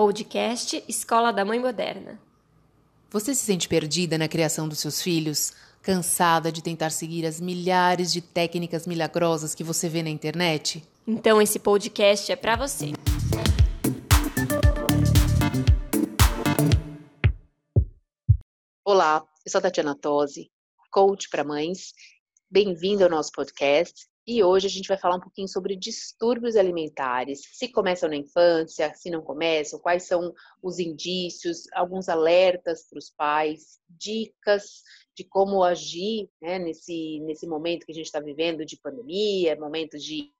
Podcast Escola da Mãe Moderna. Você se sente perdida na criação dos seus filhos? Cansada de tentar seguir as milhares de técnicas milagrosas que você vê na internet? Então esse podcast é para você. Olá, eu sou a Tatiana Tosi, coach para mães. Bem-vindo ao nosso podcast. E hoje a gente vai falar um pouquinho sobre distúrbios alimentares, se começam na infância, se não começam, quais são os indícios, alguns alertas para os pais, dicas de como agir né, nesse, nesse momento que a gente está vivendo de pandemia, momento de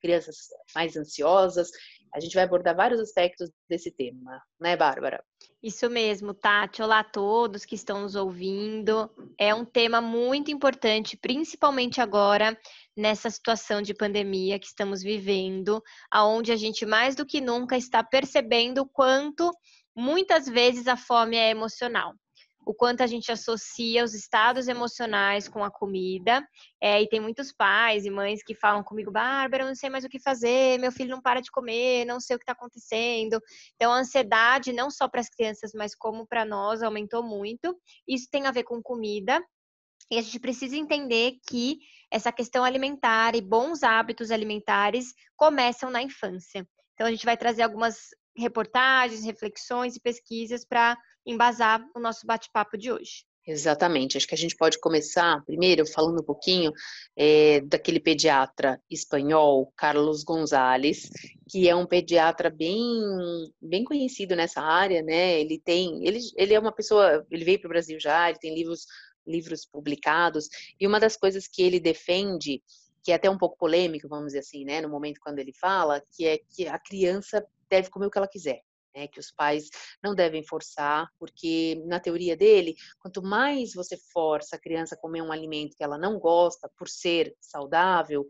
crianças mais ansiosas. A gente vai abordar vários aspectos desse tema, né, Bárbara? Isso mesmo, Tati. Olá a todos que estão nos ouvindo. É um tema muito importante, principalmente agora nessa situação de pandemia que estamos vivendo, aonde a gente mais do que nunca está percebendo o quanto muitas vezes a fome é emocional o quanto a gente associa os estados emocionais com a comida. É, e tem muitos pais e mães que falam comigo, Bárbara, eu não sei mais o que fazer, meu filho não para de comer, não sei o que está acontecendo. Então, a ansiedade, não só para as crianças, mas como para nós, aumentou muito. Isso tem a ver com comida. E a gente precisa entender que essa questão alimentar e bons hábitos alimentares começam na infância. Então, a gente vai trazer algumas reportagens, reflexões e pesquisas para embasar o nosso bate-papo de hoje. Exatamente. Acho que a gente pode começar primeiro falando um pouquinho é, daquele pediatra espanhol, Carlos Gonzalez, que é um pediatra bem, bem conhecido nessa área, né? Ele tem, ele, ele é uma pessoa, ele veio para o Brasil já, ele tem livros, livros publicados, e uma das coisas que ele defende, que é até um pouco polêmico, vamos dizer assim, né? No momento quando ele fala, que é que a criança deve comer o que ela quiser. Né, que os pais não devem forçar, porque na teoria dele, quanto mais você força a criança a comer um alimento que ela não gosta por ser saudável,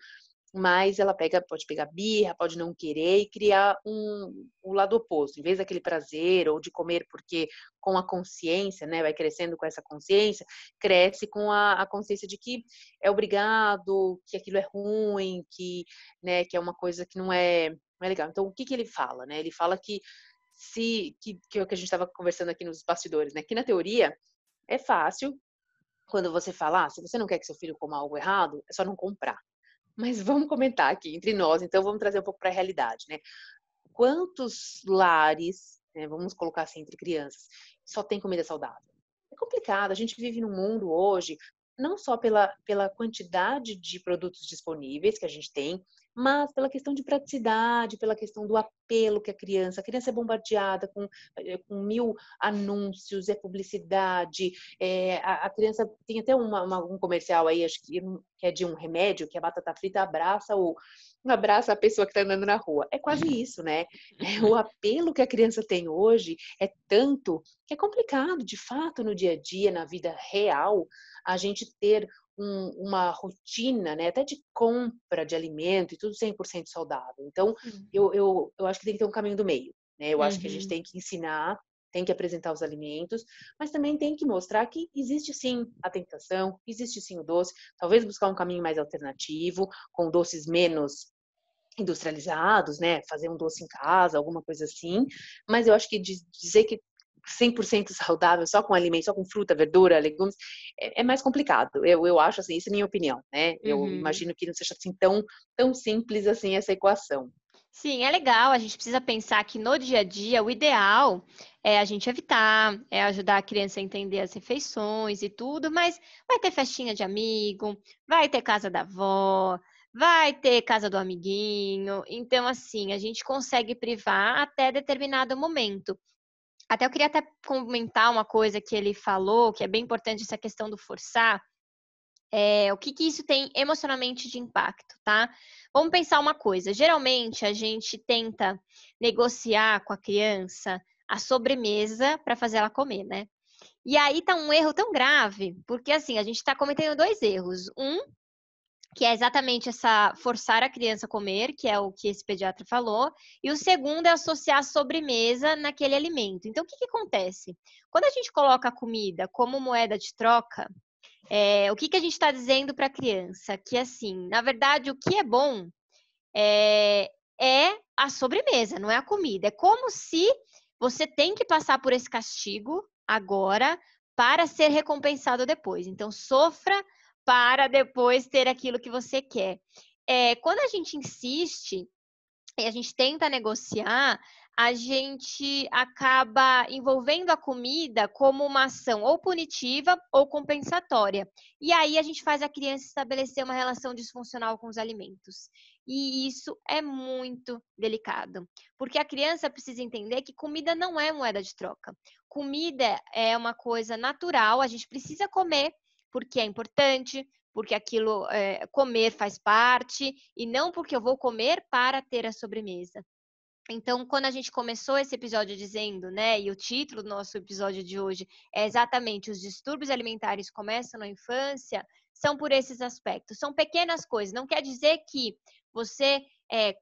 mais ela pega, pode pegar birra, pode não querer e criar um, o lado oposto. Em vez daquele prazer ou de comer porque com a consciência, né, vai crescendo com essa consciência, cresce com a, a consciência de que é obrigado, que aquilo é ruim, que, né, que é uma coisa que não é, é legal. Então, o que, que ele fala? Né? Ele fala que se que, que é a gente estava conversando aqui nos bastidores, né? Que na teoria é fácil quando você fala, ah, se você não quer que seu filho coma algo errado, é só não comprar. Mas vamos comentar aqui entre nós, então vamos trazer um pouco para a realidade, né? Quantos lares, né, vamos colocar assim entre crianças, só tem comida saudável? É complicado. A gente vive num mundo hoje não só pela, pela quantidade de produtos disponíveis que a gente tem, mas pela questão de praticidade, pela questão do apelo que a criança, a criança é bombardeada com, eh, com mil anúncios, é publicidade, é, a, a, criança tem até uma, uma, um comercial aí, acho que, que é de um remédio, que a batata frita abraça o abraça a pessoa que está andando na rua. É quase isso, né? É, o apelo que a criança tem hoje é tanto que é complicado, de fato, no dia a dia, na vida real, a gente ter um, uma rotina, né, até de compra de alimento e tudo 100% saudável. Então, uhum. eu, eu, eu acho que tem que ter um caminho do meio. Né? Eu uhum. acho que a gente uhum. tem que ensinar, tem que apresentar os alimentos, mas também tem que mostrar que existe sim a tentação, existe sim o doce, talvez buscar um caminho mais alternativo, com doces menos industrializados, né? Fazer um doce em casa, alguma coisa assim. Mas eu acho que dizer que 100% saudável, só com alimentos, só com fruta, verdura, legumes, é, é, mais complicado. Eu, eu acho assim, isso é minha opinião, né? Eu uhum. imagino que não seja assim tão, tão simples assim essa equação. Sim, é legal. A gente precisa pensar que no dia a dia o ideal é a gente evitar, é ajudar a criança a entender as refeições e tudo, mas vai ter festinha de amigo, vai ter casa da avó, vai ter casa do amiguinho. Então, assim, a gente consegue privar até determinado momento. Até eu queria até comentar uma coisa que ele falou, que é bem importante essa questão do forçar. É, o que, que isso tem emocionalmente de impacto, tá? Vamos pensar uma coisa. Geralmente a gente tenta negociar com a criança a sobremesa para fazer ela comer, né? E aí tá um erro tão grave, porque assim, a gente está cometendo dois erros. Um, que é exatamente essa forçar a criança a comer, que é o que esse pediatra falou, e o segundo é associar a sobremesa naquele alimento. Então, o que, que acontece? Quando a gente coloca a comida como moeda de troca, é, o que, que a gente está dizendo para a criança? Que assim, na verdade, o que é bom é, é a sobremesa, não é a comida. É como se você tem que passar por esse castigo agora para ser recompensado depois. Então, sofra para depois ter aquilo que você quer. É, quando a gente insiste e a gente tenta negociar, a gente acaba envolvendo a comida como uma ação ou punitiva ou compensatória. E aí a gente faz a criança estabelecer uma relação disfuncional com os alimentos. E isso é muito delicado, porque a criança precisa entender que comida não é moeda de troca. Comida é uma coisa natural, a gente precisa comer porque é importante, porque aquilo é, comer faz parte, e não porque eu vou comer para ter a sobremesa. Então, quando a gente começou esse episódio dizendo, né, e o título do nosso episódio de hoje é exatamente os distúrbios alimentares começam na infância, são por esses aspectos. São pequenas coisas. Não quer dizer que você é,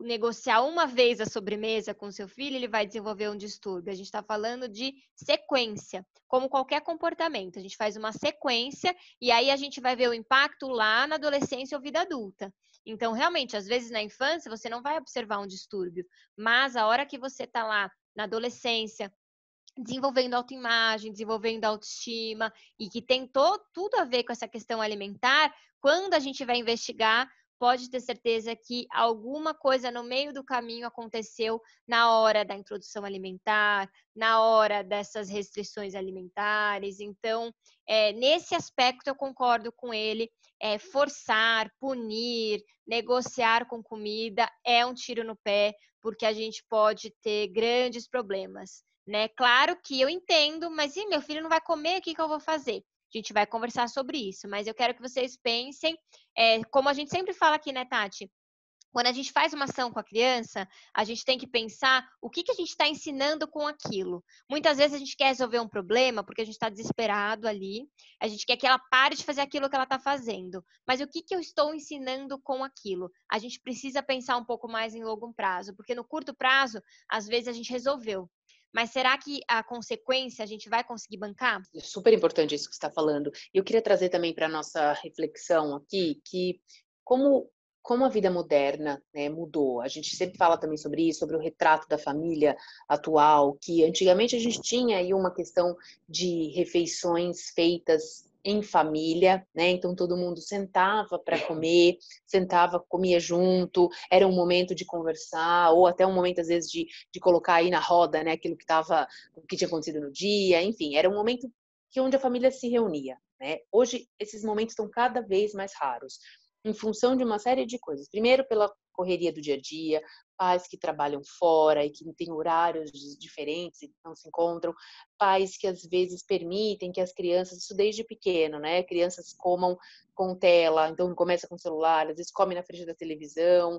negociar uma vez a sobremesa com seu filho, ele vai desenvolver um distúrbio. A gente está falando de sequência, como qualquer comportamento. A gente faz uma sequência e aí a gente vai ver o impacto lá na adolescência ou vida adulta. Então, realmente, às vezes na infância você não vai observar um distúrbio, mas a hora que você está lá na adolescência, desenvolvendo autoimagem, desenvolvendo autoestima e que tem to, tudo a ver com essa questão alimentar, quando a gente vai investigar, pode ter certeza que alguma coisa no meio do caminho aconteceu na hora da introdução alimentar, na hora dessas restrições alimentares. Então, é, nesse aspecto, eu concordo com ele. É, forçar, punir, negociar com comida é um tiro no pé, porque a gente pode ter grandes problemas. Né? Claro que eu entendo, mas e meu filho não vai comer, o que, que eu vou fazer? A gente vai conversar sobre isso, mas eu quero que vocês pensem, é, como a gente sempre fala aqui, né, Tati? Quando a gente faz uma ação com a criança, a gente tem que pensar o que, que a gente está ensinando com aquilo. Muitas vezes a gente quer resolver um problema porque a gente está desesperado ali, a gente quer que ela pare de fazer aquilo que ela está fazendo. Mas o que, que eu estou ensinando com aquilo? A gente precisa pensar um pouco mais em longo prazo, porque no curto prazo, às vezes a gente resolveu, mas será que a consequência a gente vai conseguir bancar? É super importante isso que você está falando. E eu queria trazer também para a nossa reflexão aqui que como como a vida moderna né, mudou. A gente sempre fala também sobre isso, sobre o retrato da família atual, que antigamente a gente tinha aí uma questão de refeições feitas em família, né? Então todo mundo sentava para comer, sentava, comia junto, era um momento de conversar, ou até um momento, às vezes, de, de colocar aí na roda, né? Aquilo que estava, o que tinha acontecido no dia, enfim, era um momento que onde a família se reunia, né? Hoje esses momentos estão cada vez mais raros em função de uma série de coisas. Primeiro, pela correria do dia a dia, pais que trabalham fora e que têm horários diferentes e não se encontram, pais que às vezes permitem que as crianças, isso desde pequeno, né? Crianças comam com tela, então começa com celular, às vezes come na frente da televisão.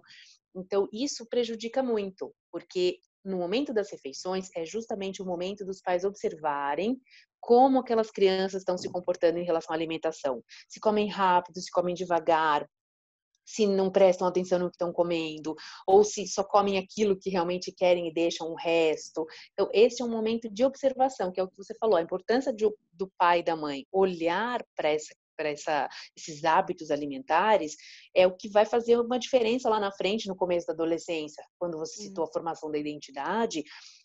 Então, isso prejudica muito, porque no momento das refeições é justamente o momento dos pais observarem como aquelas crianças estão se comportando em relação à alimentação. Se comem rápido, se comem devagar, se não prestam atenção no que estão comendo, ou se só comem aquilo que realmente querem e deixam o resto. Então, esse é um momento de observação, que é o que você falou, a importância de, do pai e da mãe olhar para essa para esses hábitos alimentares é o que vai fazer uma diferença lá na frente, no começo da adolescência, quando você citou a formação da identidade,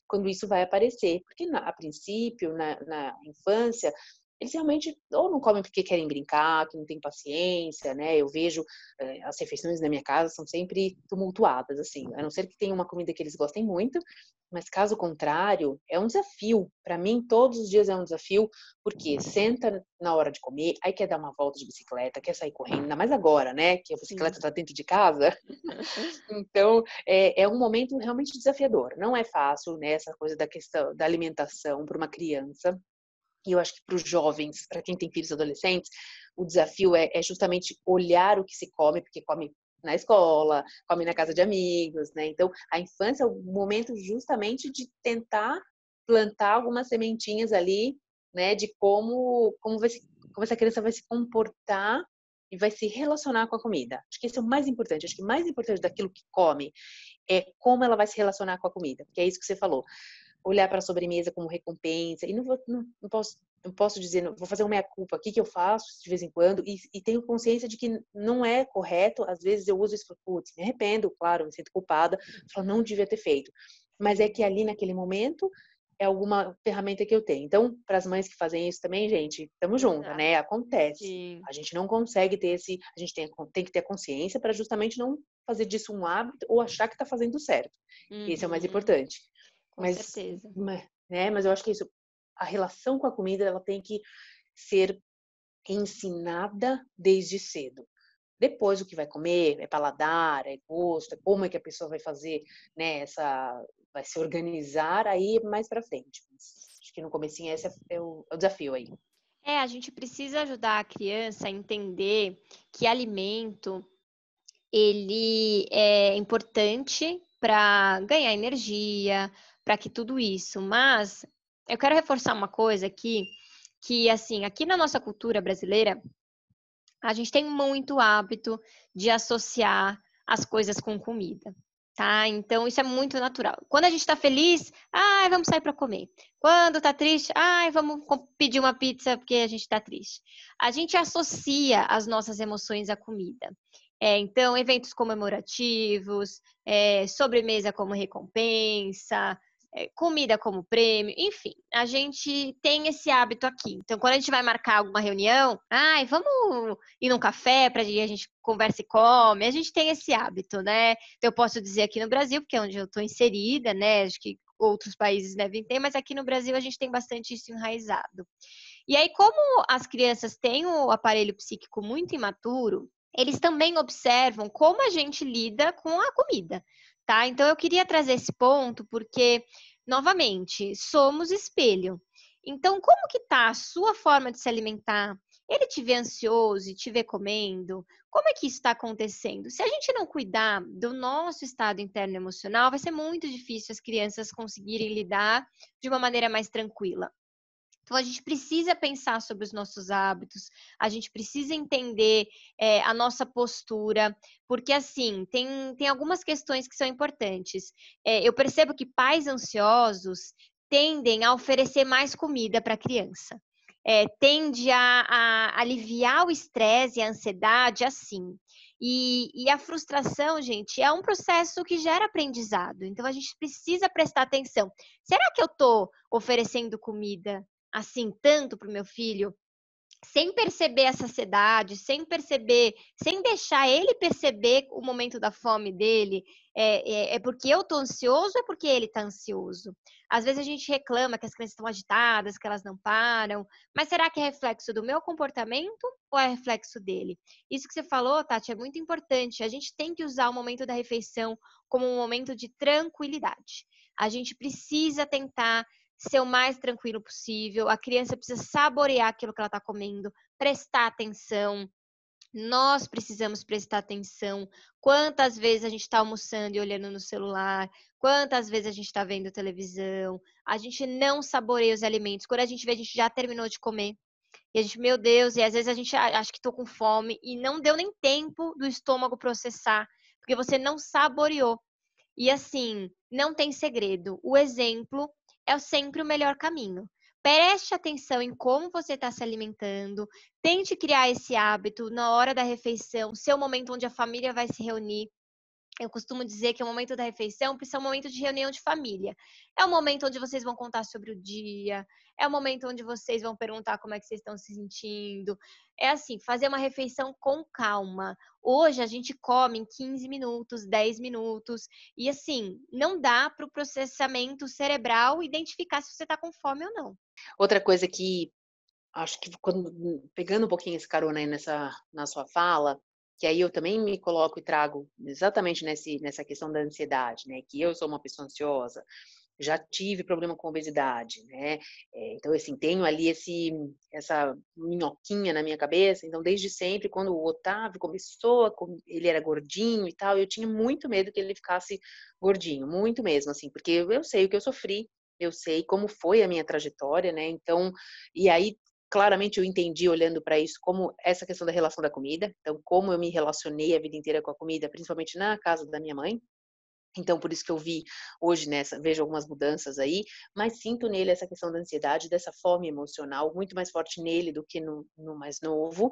quando isso vai aparecer. Porque, na, a princípio, na, na infância, eles realmente ou não comem porque querem brincar, que não tem paciência, né? Eu vejo eh, as refeições na minha casa são sempre tumultuadas, assim, a não ser que tenha uma comida que eles gostem muito, mas caso contrário, é um desafio. Para mim, todos os dias é um desafio, porque senta na hora de comer, aí quer dar uma volta de bicicleta, quer sair correndo, ainda mais agora, né? Que a bicicleta está dentro de casa. então, é, é um momento realmente desafiador. Não é fácil, né? Essa coisa da questão da alimentação para uma criança e eu acho que para os jovens, para quem tem filhos adolescentes, o desafio é, é, justamente olhar o que se come, porque come na escola, come na casa de amigos, né? Então, a infância é o momento justamente de tentar plantar algumas sementinhas ali, né? De como como, vai se, como essa criança vai se comportar e vai se relacionar com a comida. Acho que esse é o mais importante. Acho que o mais importante daquilo que come é como ela vai se relacionar com a comida, porque é isso que você falou. Olhar para a sobremesa como recompensa, e não, vou, não, não posso não posso dizer, não, vou fazer uma meia-culpa aqui que eu faço de vez em quando e, e, tenho consciência de que não é correto. Às vezes eu uso isso e putz, me arrependo, claro, me sinto culpada, falo, não devia ter feito. Mas é que ali naquele momento é alguma ferramenta que eu tenho. Então, para as mães que fazem isso também, gente, estamos juntas, né? Acontece. Sim. A gente não consegue ter esse, a gente tem, tem que ter consciência para justamente não fazer disso um hábito ou achar que está fazendo certo. Uhum. Esse é o mais uhum. importante. Com mas, certeza. né, mas eu acho que isso, a relação com a comida, ela tem que ser ensinada desde cedo. Depois o que vai comer, é paladar, é gosto, é como é que a pessoa vai fazer, né, essa vai se organizar aí mais para frente. acho que no comecinho esse é o, é o desafio aí. É, a gente precisa ajudar a criança a entender que alimento ele é importante para ganhar energia, para que tudo isso, mas eu quero reforçar uma coisa aqui, que assim, aqui na nossa cultura brasileira, a gente tem muito hábito de associar as coisas com comida tá? Então isso é muito natural. Quando a gente está feliz, ah, vamos sair para comer. Quando está triste, ah, vamos pedir uma pizza porque a gente está triste. A gente associa as nossas emoções à comida. É, então, eventos comemorativos, é, sobremesa como recompensa, comida como prêmio, enfim, a gente tem esse hábito aqui. Então, quando a gente vai marcar alguma reunião, ai, vamos ir num café para a gente conversa e come, a gente tem esse hábito, né? Eu posso dizer aqui no Brasil, porque é onde eu estou inserida, né? Acho que outros países devem ter, mas aqui no Brasil a gente tem bastante isso enraizado. E aí, como as crianças têm o aparelho psíquico muito imaturo, eles também observam como a gente lida com a comida tá? Então eu queria trazer esse ponto porque, novamente, somos espelho. Então, como que tá a sua forma de se alimentar? Ele te vê ansioso e te vê comendo? Como é que isso está acontecendo? Se a gente não cuidar do nosso estado interno emocional, vai ser muito difícil as crianças conseguirem lidar de uma maneira mais tranquila. Então, a gente precisa pensar sobre os nossos hábitos, a gente precisa entender é, a nossa postura, porque, assim, tem, tem algumas questões que são importantes. É, eu percebo que pais ansiosos tendem a oferecer mais comida para a criança. É, tende a, a aliviar o estresse e a ansiedade assim. E, e, a frustração, gente, é um processo que gera aprendizado. Então a gente precisa prestar atenção. Será que eu estou oferecendo comida assim tanto para o meu filho, sem perceber a saciedade, sem perceber, sem deixar ele perceber o momento da fome dele, é, é, é porque eu tô ansioso é porque ele tá ansioso? Às vezes a gente reclama que as crianças estão agitadas, que elas não param, mas será que é reflexo do meu comportamento ou é reflexo dele? Isso que você falou, Tati, é muito importante. A gente tem que usar o momento da refeição como um momento de tranquilidade. A gente precisa tentar ser o mais tranquilo possível. A criança precisa saborear aquilo que ela está comendo, prestar atenção. Nós precisamos prestar atenção. Quantas vezes a gente está almoçando e olhando no celular? Quantas vezes a gente está vendo televisão? A gente não saboreia os alimentos. Quando a gente vê, a gente já terminou de comer. E a gente, meu Deus, e às vezes a gente acha que estou com fome e não deu nem tempo do estômago processar, porque você não saboreou. E assim, não tem segredo. O exemplo é sempre o melhor caminho. Preste atenção em como você está se alimentando, tente criar esse hábito na hora da refeição, ser o momento onde a família vai se reunir. Eu costumo dizer que o momento da refeição precisa ser um momento de reunião de família. É o momento onde vocês vão contar sobre o dia, é o momento onde vocês vão perguntar como é que vocês estão se sentindo. É assim, fazer uma refeição com calma. Hoje a gente come em 15 minutos, 10 minutos, e assim, não dá para o processamento cerebral identificar se você está com fome ou não. Outra coisa que acho que quando, pegando um pouquinho esse carona aí nessa, na sua fala, que aí eu também me coloco e trago exatamente nesse, nessa questão da ansiedade, né? Que eu sou uma pessoa ansiosa, já tive problema com obesidade, né? É, então, assim, tenho ali esse, essa minhoquinha na minha cabeça. Então, desde sempre, quando o Otávio começou, ele era gordinho e tal, eu tinha muito medo que ele ficasse gordinho, muito mesmo, assim, porque eu sei o que eu sofri, eu sei como foi a minha trajetória, né? Então, e aí claramente eu entendi olhando para isso como essa questão da relação da comida, então como eu me relacionei a vida inteira com a comida, principalmente na casa da minha mãe. Então, por isso que eu vi hoje nessa, vejo algumas mudanças aí, mas sinto nele essa questão da ansiedade, dessa fome emocional, muito mais forte nele do que no, no mais novo.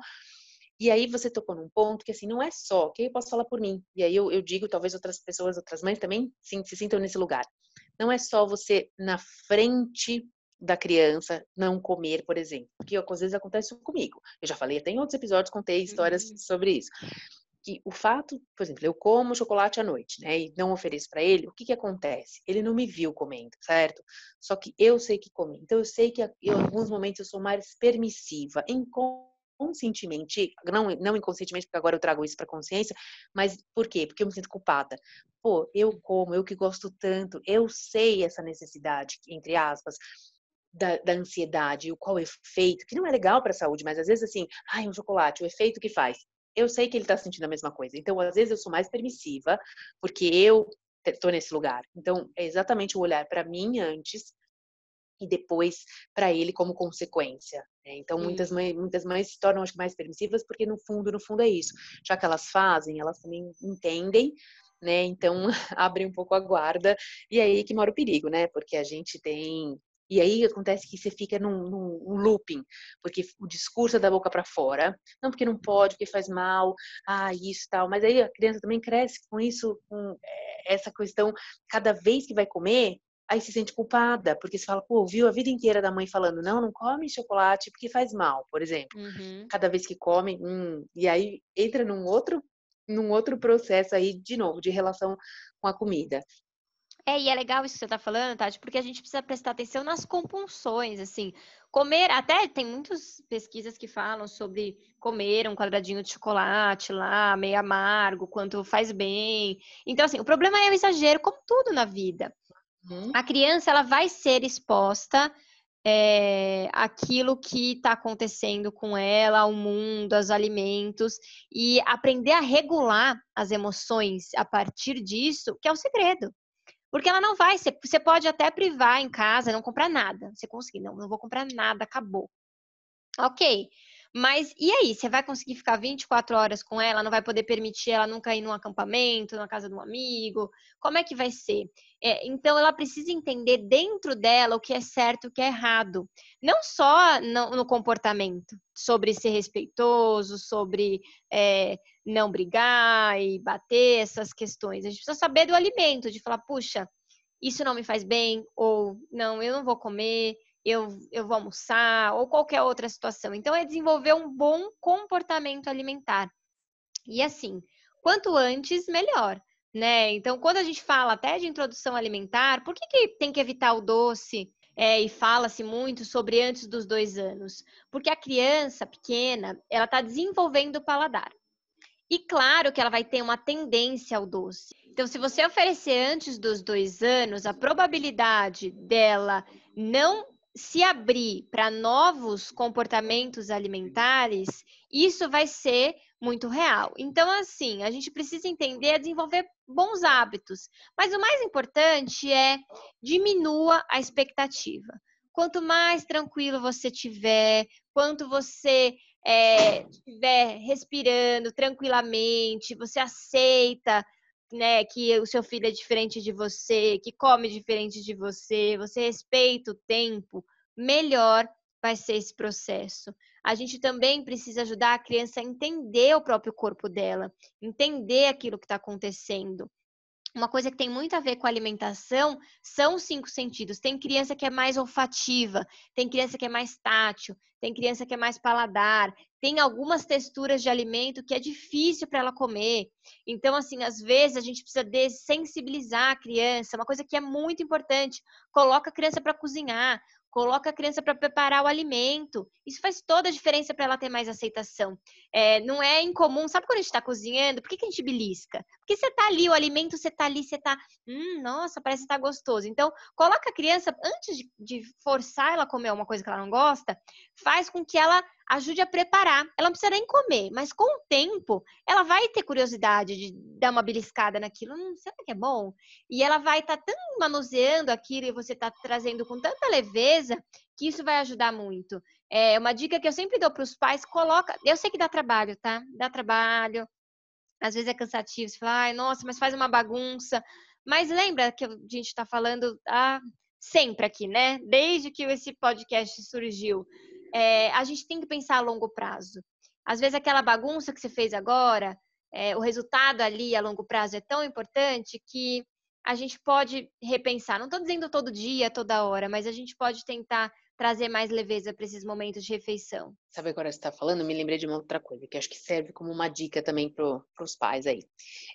E aí você tocou num ponto que assim, não é só, que eu posso falar por mim. E aí eu, eu digo, talvez outras pessoas, outras mães também sim, se sintam nesse lugar. Não é só você na frente da criança não comer, por exemplo. Porque às vezes acontece comigo. Eu já falei até em outros episódios, contei histórias uhum. sobre isso. Que o fato, por exemplo, eu como chocolate à noite, né, e não ofereço para ele, o que que acontece? Ele não me viu comendo, certo? Só que eu sei que come. Então eu sei que em alguns momentos eu sou mais permissiva, inconscientemente, não, não inconscientemente, porque agora eu trago isso para consciência, mas por quê? Porque eu me sinto culpada. Pô, eu como, eu que gosto tanto, eu sei essa necessidade, entre aspas, da, da, ansiedade, o qual efeito, que não é legal para a saúde, mas às vezes assim, ai, um chocolate, o efeito que faz. Eu sei que ele está sentindo a mesma coisa. Então, às vezes eu sou mais permissiva, porque eu estou nesse lugar. Então, é exatamente o olhar para mim antes e depois para ele como consequência. Né? Então, muitas mães, muitas mães se tornam acho, mais permissivas porque no fundo, no fundo é isso. Já que elas fazem, elas também entendem, né? Então, abrem um pouco a guarda e é aí que mora o perigo, né? Porque a gente tem e aí acontece que você fica num, num, looping, porque o discurso é da boca para fora, não porque não pode, porque faz mal, ah, isso tal, mas aí a criança também cresce com isso, com eh, essa questão, cada vez que vai comer, aí se sente culpada, porque você fala, pô, viu a vida inteira da mãe falando, não, não come chocolate porque faz mal, por exemplo. Uhum. Cada vez que come, hum, e aí entra num outro, num outro processo aí, de novo, de relação com a comida. É, e é legal isso que você está falando, Tati, porque a gente precisa prestar atenção nas compulsões, assim. Comer, até tem muitas pesquisas que falam sobre comer um quadradinho de chocolate lá, meio amargo, quanto faz bem. Então, assim, o problema é o exagero, como tudo na vida. Uhum. A criança, ela vai ser exposta é, aquilo que está acontecendo com ela, ao mundo, aos alimentos, e aprender a regular as emoções a partir disso, que é o segredo. Porque ela não vai, você pode até privar em casa, não comprar nada. Você conseguir, não, não vou comprar nada, acabou. Ok. Mas e aí? Você vai conseguir ficar 24 horas com ela? Não vai poder permitir ela nunca ir num acampamento, na casa de um amigo? Como é que vai ser? É, então, ela precisa entender dentro dela o que é certo e o que é errado. Não só no, no comportamento, sobre ser respeitoso, sobre é, não brigar e bater, essas questões. A gente precisa saber do alimento, de falar, puxa, isso não me faz bem, ou não, eu não vou comer, eu, eu vou almoçar, ou qualquer outra situação. Então, é desenvolver um bom comportamento alimentar. E assim, quanto antes, melhor. Né? Então, quando a gente fala até de introdução alimentar, por que, que tem que evitar o doce? É, e fala-se muito sobre antes dos dois anos, porque a criança pequena ela está desenvolvendo o paladar. E claro que ela vai ter uma tendência ao doce. Então, se você oferecer antes dos dois anos, a probabilidade dela não se abrir para novos comportamentos alimentares, isso vai ser muito real. Então, assim, a gente precisa entender desenvolver bons hábitos. Mas o mais importante é diminua a expectativa. Quanto mais tranquilo você tiver, quanto você estiver é, respirando tranquilamente, você aceita né, que o seu filho é diferente de você, que come diferente de você, você respeita o tempo, melhor vai ser esse processo. A gente também precisa ajudar a criança a entender o próprio corpo dela, entender aquilo que está acontecendo. Uma coisa que tem muito a ver com alimentação são os cinco sentidos. Tem criança que é mais olfativa, tem criança que é mais tátil, tem criança que é mais paladar, tem algumas texturas de alimento que é difícil para ela comer. Então, assim, às vezes a gente precisa desensibilizar a criança, uma coisa que é muito importante. Coloca a criança para cozinhar, coloca a criança para preparar o alimento. Isso faz toda a diferença para ela ter mais aceitação. É, não é incomum, sabe quando a gente está cozinhando? Por que, que, a gente belisca? Porque você está ali, o alimento, você está ali, você está. Hum, nossa, parece que está gostoso. Então, coloca a criança, antes de, de forçar ela a comer uma coisa que ela não gosta, faz com que ela ajude a preparar. Ela não precisa nem comer, mas com o tempo, ela vai ter curiosidade de dar uma beliscada naquilo. Hum, será que é bom? E ela vai estar tá tão manuseando aquilo e você está trazendo com tanta leveza que isso vai ajudar muito. É uma dica que eu sempre dou para os pais, coloca. Eu sei que dá trabalho, tá? Dá trabalho. Às vezes é cansativo, você fala, ai, nossa, mas faz uma bagunça. Mas lembra que a gente está falando ah, sempre aqui, né? Desde que esse podcast surgiu. É, a gente tem que pensar a longo prazo. Às vezes aquela bagunça que você fez agora, é, o resultado ali a longo prazo é tão importante que a gente pode repensar. Não estou dizendo todo dia, toda hora, mas a gente pode tentar trazer mais leveza para esses momentos de refeição. Sabe agora você está falando, me lembrei de uma outra coisa que acho que serve como uma dica também para os pais aí.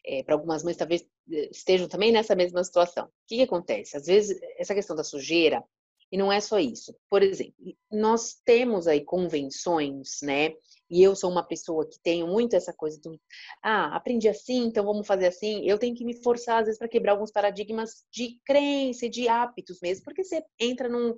É, para algumas mães talvez eh, estejam também nessa mesma situação. O que, que acontece? Às vezes essa questão da sujeira e não é só isso. Por exemplo, nós temos aí convenções, né? E eu sou uma pessoa que tenho muito essa coisa do, ah, aprendi assim, então vamos fazer assim. Eu tenho que me forçar às vezes para quebrar alguns paradigmas de crença e de hábitos mesmo, porque você entra num.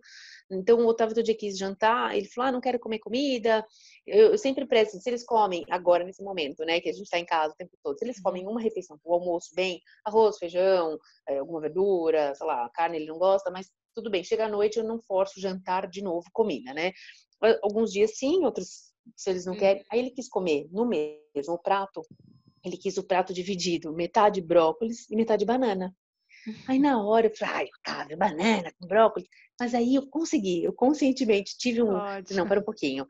Então o Otávio todo dia quis jantar, ele falou, ah, não quero comer comida. Eu, eu sempre prezo, se eles comem agora nesse momento, né, que a gente está em casa o tempo todo, se eles uhum. comem uma refeição, o almoço bem, arroz, feijão, eh, alguma verdura, sei lá, carne ele não gosta, mas tudo bem, chega à noite eu não forço jantar de novo comida, né? Alguns dias sim, outros se eles não querem. Uhum. Aí ele quis comer no mesmo prato, ele quis o prato dividido, metade brócolis e metade banana. Aí na hora eu falei, ai, Otávio, banana com brócolis. Mas aí eu consegui, eu conscientemente tive um. Ótimo. Não, para um pouquinho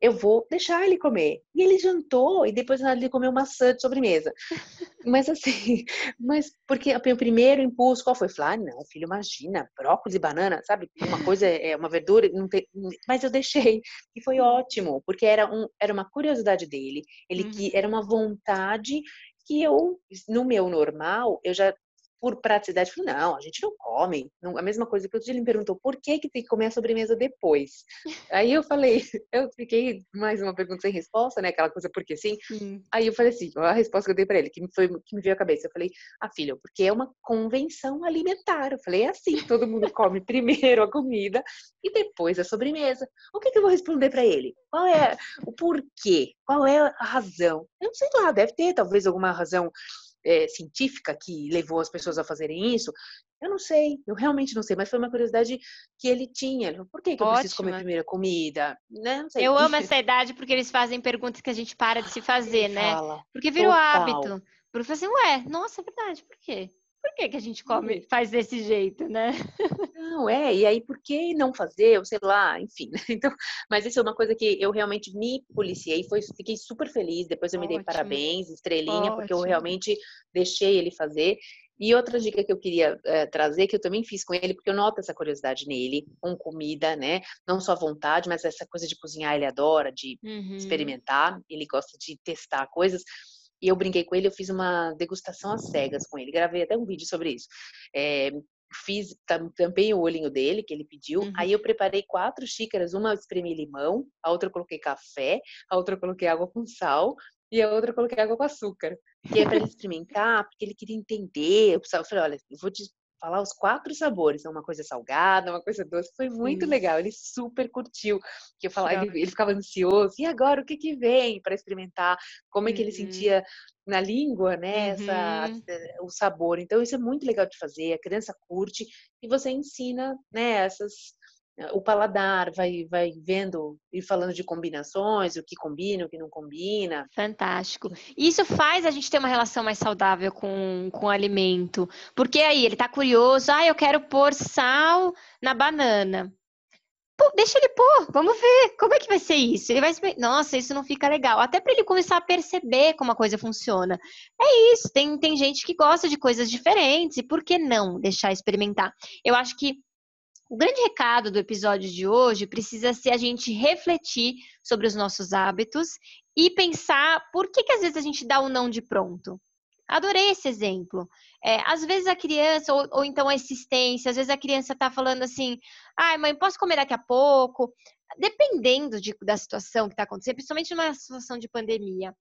eu vou deixar ele comer. E ele jantou e depois ele comeu maçã de sobremesa. Mas assim, mas porque o primeiro impulso qual foi? Falar, ah, não, filho, imagina, brócolis e banana, sabe? Uma coisa é uma verdura, não tem... mas eu deixei. E foi ótimo, porque era, um, era uma curiosidade dele, ele uhum. que era uma vontade que eu, no meu normal, eu já por praticidade, falei, não, a gente não come. Não, a mesma coisa que o dia ele me perguntou, por que que tem que comer a sobremesa depois? Aí eu falei, eu fiquei mais uma pergunta sem resposta, né? Aquela coisa, porque sim. sim. Aí eu falei assim, a resposta que eu dei para ele, que me, foi, que me veio à cabeça, eu falei, ah, filho, porque é uma convenção alimentar. Eu falei, é assim, todo mundo come primeiro a comida e depois a sobremesa. O que que eu vou responder para ele? Qual é o porquê? Qual é a razão? Eu não sei lá, deve ter talvez alguma razão é, científica que levou as pessoas a fazerem isso? Eu não sei, eu realmente não sei, mas foi uma curiosidade que ele tinha. Ele falou, Por que, que eu preciso comer a primeira comida? Né? Não sei. Eu amo essa idade porque eles fazem perguntas que a gente para de se fazer, né? Fala. Porque virou Total. hábito. Porque assim, ué, nossa, é verdade, por quê? Por que, que a gente come, faz desse jeito, né? Não, é, e aí por que não fazer, ou sei lá, enfim. Né? Então, mas isso é uma coisa que eu realmente me policiei, foi, fiquei super feliz, depois eu me Ótimo. dei parabéns, estrelinha, Ótimo. porque eu realmente deixei ele fazer. E outra dica que eu queria é, trazer, que eu também fiz com ele, porque eu noto essa curiosidade nele, com comida, né? Não só vontade, mas essa coisa de cozinhar ele adora, de uhum. experimentar, ele gosta de testar coisas. E eu brinquei com ele, eu fiz uma degustação às cegas com ele, gravei até um vídeo sobre isso. É, fiz, tampei o olhinho dele, que ele pediu. Uhum. Aí eu preparei quatro xícaras, uma eu espremi limão, a outra eu coloquei café, a outra eu coloquei água com sal e a outra eu coloquei água com açúcar. Que é para ele experimentar, porque ele queria entender. Eu falei, olha, eu vou te falar os quatro sabores, uma coisa salgada, uma coisa doce, foi muito Sim. legal, ele super curtiu, que eu falava, ele, ele, ficava ansioso, e agora o que que vem para experimentar, como é que ele uhum. sentia na língua, né, essa, uhum. o sabor, então isso é muito legal de fazer, a criança curte, e você ensina, né, essas o paladar, vai, vai vendo e falando de combinações, o que combina, o que não combina. Fantástico. Isso faz a gente ter uma relação mais saudável com, com o alimento. Porque aí ele tá curioso, ah, eu quero pôr sal na banana. Pô, deixa ele pôr, vamos ver como é que vai ser isso. Ele vai nossa, isso não fica legal. Até para ele começar a perceber como a coisa funciona. É isso, tem, tem gente que gosta de coisas diferentes, e por que não deixar experimentar? Eu acho que o grande recado do episódio de hoje precisa ser a gente refletir sobre os nossos hábitos e pensar por que, que às vezes a gente dá o um não de pronto. Adorei esse exemplo. É, às vezes a criança, ou, ou, então a existência, às vezes a criança está falando assim: ai, mãe, posso comer daqui a pouco? Dependendo de, da situação que está acontecendo, principalmente numa situação de pandemia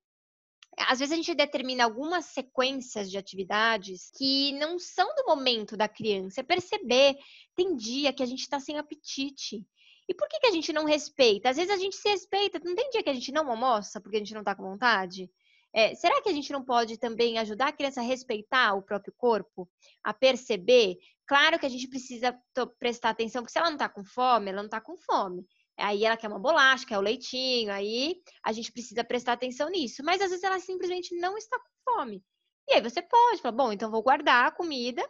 às vezes a gente determina algumas sequências de atividades que não são do momento da criança. É perceber, tem dia que a gente está sem apetite. E por que, que a gente não respeita? Às vezes a gente se respeita, não tem dia que a gente não almoça porque a gente não está com vontade? É, será que a gente não pode também ajudar a criança a respeitar o próprio corpo, a perceber? Claro que a gente precisa prestar atenção, porque se ela não está com fome, ela não está com fome. Aí ela quer uma bolacha, quer o leitinho, aí a gente precisa prestar atenção nisso. Mas às vezes ela simplesmente não está com fome. E aí você pode falar, bom, então vou guardar a comida.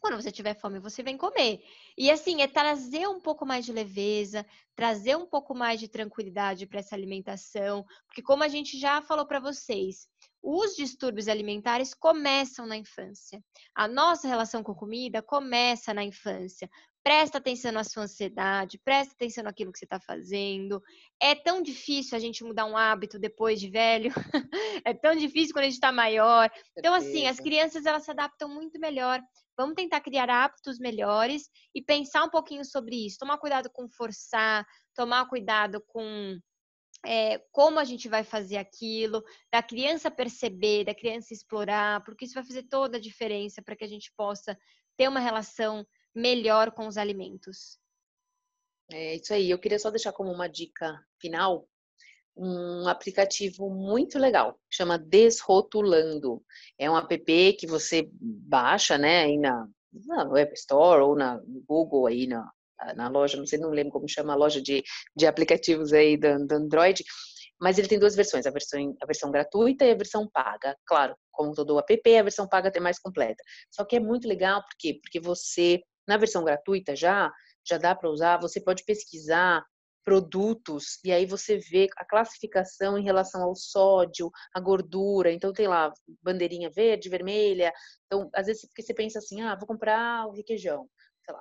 Quando você tiver fome, você vem comer. E assim, é trazer um pouco mais de leveza, trazer um pouco mais de tranquilidade para essa alimentação, porque como a gente já falou para vocês, os distúrbios alimentares começam na infância. A nossa relação com comida começa na infância. Presta atenção na sua ansiedade, presta atenção naquilo que você está fazendo. É tão difícil a gente mudar um hábito depois de velho. é tão difícil quando a gente está maior. Então, assim, as crianças elas se adaptam muito melhor. Vamos tentar criar hábitos melhores e pensar um pouquinho sobre isso. Tomar cuidado com forçar, tomar cuidado com é, como a gente vai fazer aquilo, da criança perceber, da criança explorar, porque isso vai fazer toda a diferença para que a gente possa ter uma relação melhor com os alimentos. É isso aí. Eu queria só deixar como uma dica final um aplicativo muito legal, chama Desrotulando. É um app que você baixa, né, aí na, na Store ou na Google aí na, na loja, não sei, não lembro como chama a loja de, de aplicativos aí do, do Android, mas ele tem duas versões, a versão, a versão gratuita e a versão paga. Claro, como todo app, a versão paga é mais completa. Só que é muito legal, por quê? Porque você, na versão gratuita já, já dá para usar, você pode pesquisar produtos e aí você vê a classificação em relação ao sódio, a gordura. Então tem lá bandeirinha verde, vermelha. Então às vezes porque você pensa assim, ah, vou comprar o requeijão.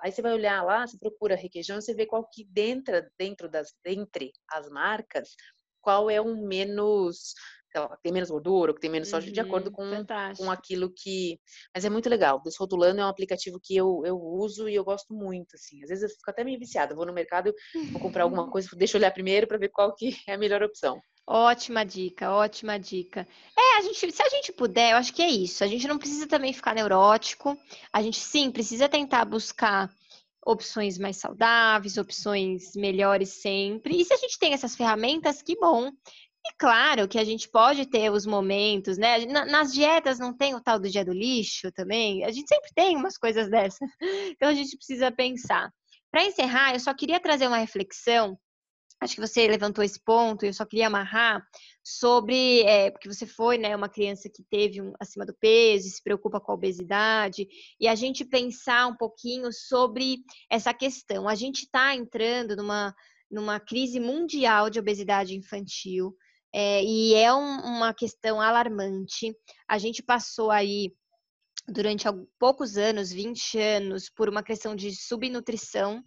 Aí você vai olhar lá, você procura requeijão, você vê qual que dentro, dentro das, entre as marcas, qual é um menos, lá, tem menos gordura, que tem menos sódio, uhum, de acordo com, com aquilo que. Mas é muito legal. Desrotulando é um aplicativo que eu, eu uso e eu gosto muito, assim. Às vezes eu fico até meio viciada. vou no mercado, vou comprar alguma coisa, deixa eu olhar primeiro para ver qual que é a melhor opção. Ótima dica, ótima dica. É, a gente, se a gente puder, eu acho que é isso. A gente não precisa também ficar neurótico. A gente sim precisa tentar buscar opções mais saudáveis, opções melhores sempre. E se a gente tem essas ferramentas, que bom. E claro que a gente pode ter os momentos, né? Nas dietas não tem o tal do dia do lixo também. A gente sempre tem umas coisas dessas. Então a gente precisa pensar. Para encerrar, eu só queria trazer uma reflexão acho que você levantou esse ponto, e eu só queria amarrar sobre, é, porque você foi, né, uma criança que teve um, acima do peso, se preocupa com a obesidade, e a gente pensar um pouquinho sobre essa questão. A gente está entrando numa, numa crise mundial de obesidade infantil, é, e é um, uma questão alarmante. A gente passou aí durante poucos anos, 20 anos, por uma questão de subnutrição,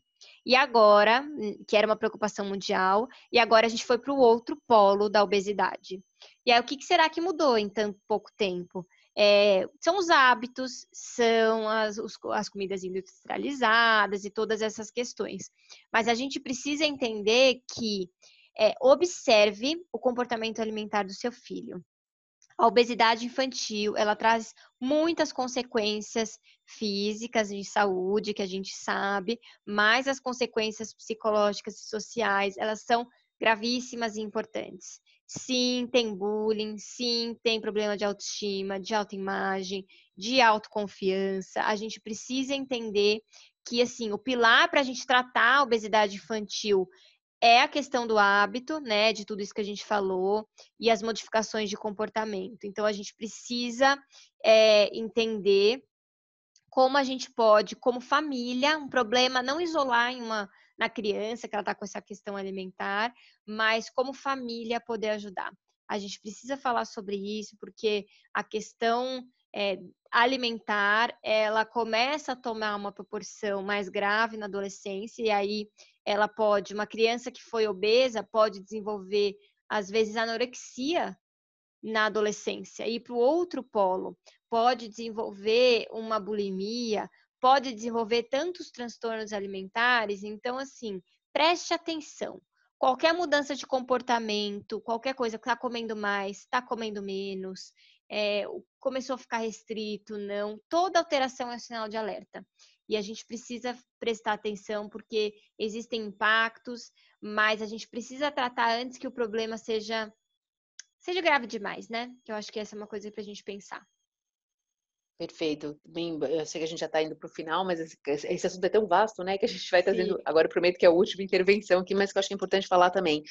e agora, hum, que era uma preocupação mundial, e agora a gente foi para o outro polo da obesidade. E aí, o que, que será que mudou em tão pouco tempo? É, são os hábitos, são as, os, as comidas industrializadas e todas essas questões. Mas a gente precisa entender que é, observe o comportamento alimentar do seu filho. A obesidade infantil, ela traz muitas consequências físicas de saúde, que a gente sabe, mas as consequências psicológicas e sociais, elas são gravíssimas e importantes. Sim, tem bullying, sim, tem problema de autoestima, de autoimagem, de autoconfiança. A gente precisa entender que assim, o pilar para a gente tratar a obesidade infantil é a questão do hábito, né, de tudo isso que a gente falou, e as modificações de comportamento. Então, a gente precisa é, entender como a gente pode, como família, um problema não isolar em uma na criança que ela está com essa questão alimentar, mas como família poder ajudar. A gente precisa falar sobre isso porque a questão é, alimentar ela começa a tomar uma proporção mais grave na adolescência e aí ela pode, uma criança que foi obesa pode desenvolver, às vezes, anorexia na adolescência, e para o outro polo, pode desenvolver uma bulimia, pode desenvolver tantos transtornos alimentares. Então, assim, preste atenção. Qualquer mudança de comportamento, qualquer coisa que está comendo mais, está comendo menos, é, começou a ficar restrito, não, toda alteração é sinal de alerta e a gente precisa prestar atenção porque existem impactos, mas a gente precisa tratar antes que o problema seja seja grave demais, né? Que eu acho que essa é uma coisa para a gente pensar. Perfeito. Bem, eu sei que a gente já está indo para o final, mas esse, assunto é tão vasto, né, que a gente vai trazendo. Sim. Agora eu prometo que é a última intervenção aqui, mas que eu acho que é importante falar também.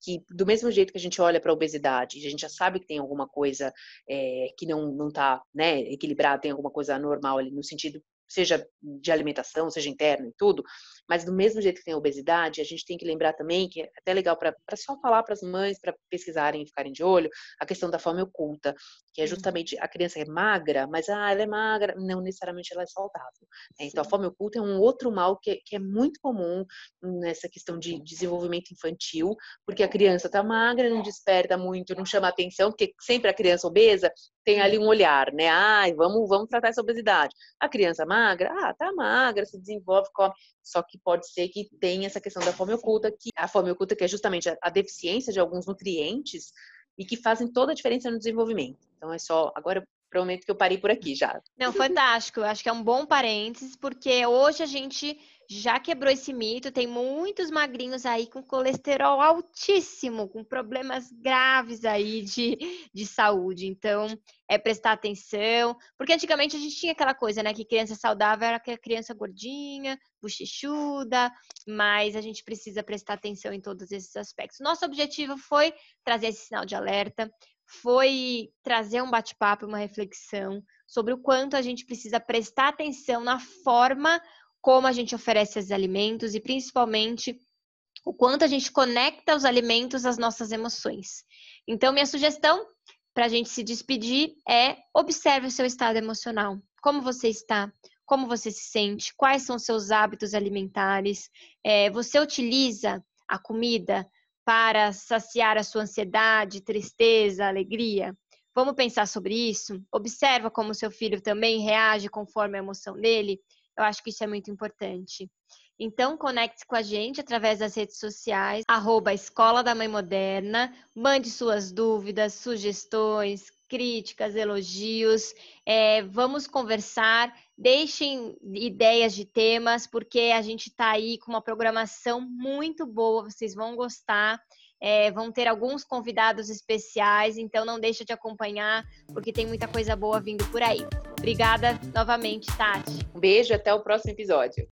Que do mesmo jeito que a gente olha para a obesidade, a gente já sabe que tem alguma coisa é, que não está né, equilibrada, tem alguma coisa anormal ali, no sentido seja de alimentação, seja interna e tudo, mas do mesmo jeito que tem a obesidade, a gente tem que lembrar também, que é até legal para só falar para as mães, para pesquisarem e ficarem de olho, a questão da fome oculta, que é uhum. justamente a criança é magra, mas ah, ela é magra, não necessariamente ela é saudável. Né? Então a fome oculta é um outro mal que, que é muito comum nessa questão de desenvolvimento infantil, porque a criança está magra, não desperta muito, não chama atenção, porque sempre a criança obesa tem ali um olhar, né? Ai, vamos, vamos tratar essa obesidade. A criança magra, ah, tá magra, se desenvolve, come. Só que pode ser que tenha essa questão da fome oculta, que a fome oculta que é justamente a, a deficiência de alguns nutrientes e que fazem toda a diferença no desenvolvimento. Então é só, agora prometo que eu parei por aqui já. Não, fantástico. Eu acho que é um bom parênteses, porque hoje a gente já quebrou esse mito. Tem muitos magrinhos aí com colesterol altíssimo, com problemas graves aí de, de saúde. Então, é prestar atenção. Porque antigamente a gente tinha aquela coisa, né? Que criança saudável era aquela criança gordinha, bochechuda, mas a gente precisa prestar atenção em todos esses aspectos. Nosso objetivo foi trazer esse sinal de alerta, foi trazer um bate-papo, uma reflexão sobre o quanto a gente precisa prestar atenção na forma como a gente oferece os alimentos e principalmente o quanto a gente conecta os alimentos às nossas emoções. Então, minha sugestão para a gente se despedir é observe o seu estado emocional. Como você está? Como você se sente? Quais são os seus hábitos alimentares? É, você utiliza a comida para saciar a sua ansiedade, tristeza, alegria? Vamos pensar sobre isso? Observa como seu filho também reage conforme a emoção dele. Eu acho que isso é muito importante. Então, conecte-se com a gente através das redes sociais, arroba Escola da Mãe Moderna, mande suas dúvidas, sugestões, críticas, elogios. É, vamos conversar, deixem ideias de temas, porque a gente está aí com uma programação muito boa, vocês vão gostar. É, vão ter alguns convidados especiais, então não deixa de acompanhar, porque tem muita coisa boa vindo por aí. Obrigada novamente, Tati. Um beijo, até o próximo episódio.